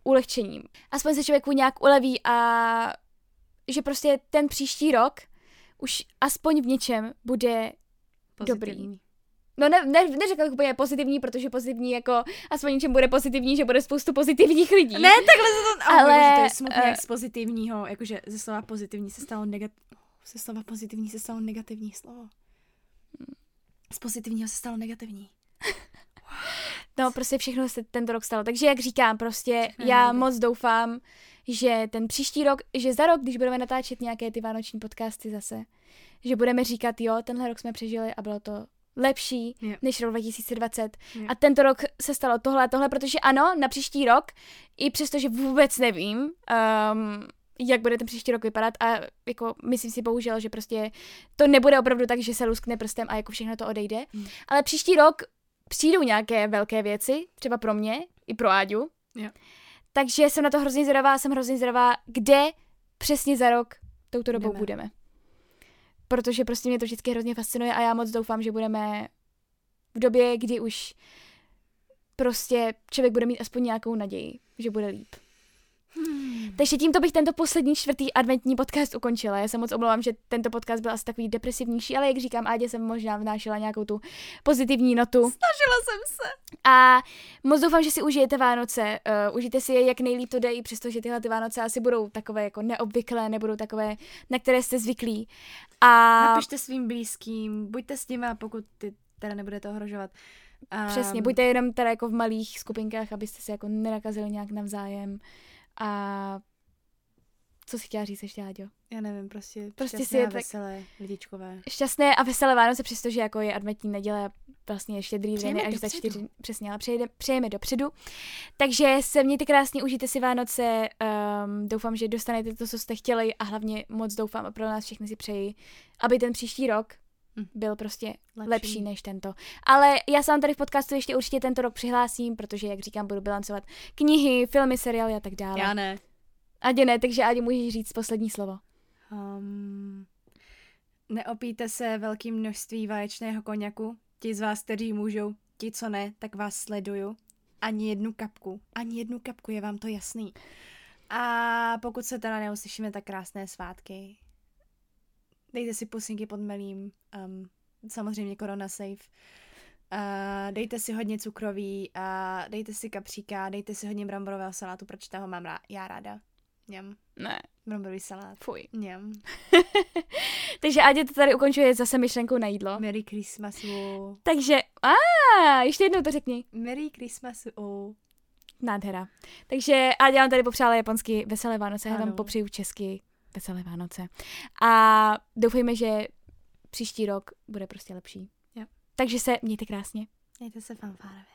ulehčením. Aspoň se člověku nějak uleví a že prostě ten příští rok už aspoň v něčem bude Dobrý. Pozitivní. No ne, ne, neřekla bych úplně pozitivní, protože pozitivní jako aspoň něčem bude pozitivní, že bude spoustu pozitivních lidí. Ne, takhle se to... Ale, Ale... to je smutné, eh, jak z pozitivního, jakože ze slova pozitivní se stalo negativní. Ze slova pozitivní se stalo negativní slovo. Z pozitivního se stalo negativní. No prostě všechno se tento rok stalo. Takže jak říkám, prostě Všechno já nejde. moc doufám, že ten příští rok, že za rok, když budeme natáčet nějaké ty vánoční podcasty zase, že budeme říkat, jo, tenhle rok jsme přežili a bylo to lepší Jo. než rok 2020. Jo. A tento rok se stalo tohle a tohle, protože ano, na příští rok, i přesto, že vůbec nevím, um, jak bude ten příští rok vypadat a jako myslím si bohužel, že prostě to nebude opravdu tak, že se luskne prstem a jako všechno to odejde. Hmm. Ale příští rok přijdou nějaké velké věci, třeba pro mě, i pro Áďu. Jo. Takže jsem na to hrozně zvědavá, jsem hrozně zvědavá, kde přesně za rok touto dobou Budeme. budeme. Protože prostě mě to vždycky hrozně fascinuje a já moc doufám, že budeme v době, kdy už prostě člověk bude mít aspoň nějakou naději, že bude líp. Hmm. Takže tímto bych tento poslední čtvrtý adventní podcast ukončila. Já se moc omlouvám, že tento podcast byl asi takový depresivnější, ale jak říkám, Ádě jsem možná vnášela nějakou tu pozitivní notu. Snažila jsem se. A moc doufám, že si užijete Vánoce. Uh, užijte si je, jak nejlíp to jde, i přesto, že tyhle ty Vánoce asi budou takové jako neobvyklé, nebudou takové, na které jste zvyklí. A Napište svým blízkým, buďte s nimi, pokud ty teda nebudete ohrožovat. Um, přesně, buďte jenom teda jako v malých skupinkách, abyste se jako nenakazili nějak navzájem. A co si chtěla říct ještě, Áďo? Já nevím, prostě, Prostě prostě si je si tak- veselé, lidičkové. Šťastné a veselé Vánoce, přestože jako je adventní neděle a vlastně štědrý den až za čtyři, přesně, ale přejde, přejeme dopředu. Takže se mějte krásně, užijte si Vánoce, um, doufám, že dostanete to, co jste chtěli a hlavně moc doufám a pro nás všechny si přeji, aby ten příští rok. Byl prostě lepší. Lepší. než tento. Ale já se vám tady v podcastu ještě určitě tento rok přihlásím, protože, jak říkám, budu bilancovat knihy, filmy, seriály a tak dále. Já ne. Adě ne, takže Adě můžeš říct poslední slovo. Um, neopijte se velkým množství vaječného koněku. Ti z vás, kteří můžou, ti, co ne, tak vás sleduju. Ani jednu kapku. Ani jednu kapku, je vám to jasný. A pokud se teda neuslyšíme, tak krásné svátky. Dejte si pusinky pod melím. Um, samozřejmě korona safe. Uh, dejte si hodně cukroví, uh, dejte si kapříka, dejte si hodně bramborového salátu, proč toho mám rá- já ráda. Něm. Ne, Bramborový salát. fuj. Něm. Takže Adě to tady ukončuje zase myšlenkou na jídlo. Merry Christmasu. Takže, a ještě jednou to řekni. Merry Christmasu. Nádhera. Takže a já vám tady popřála japonsky veselé Vánoce, já vám popřeju česky veselé Vánoce. A doufejme, že příští rok bude prostě lepší. Jo. Takže se mějte krásně. Mějte se fanfárově.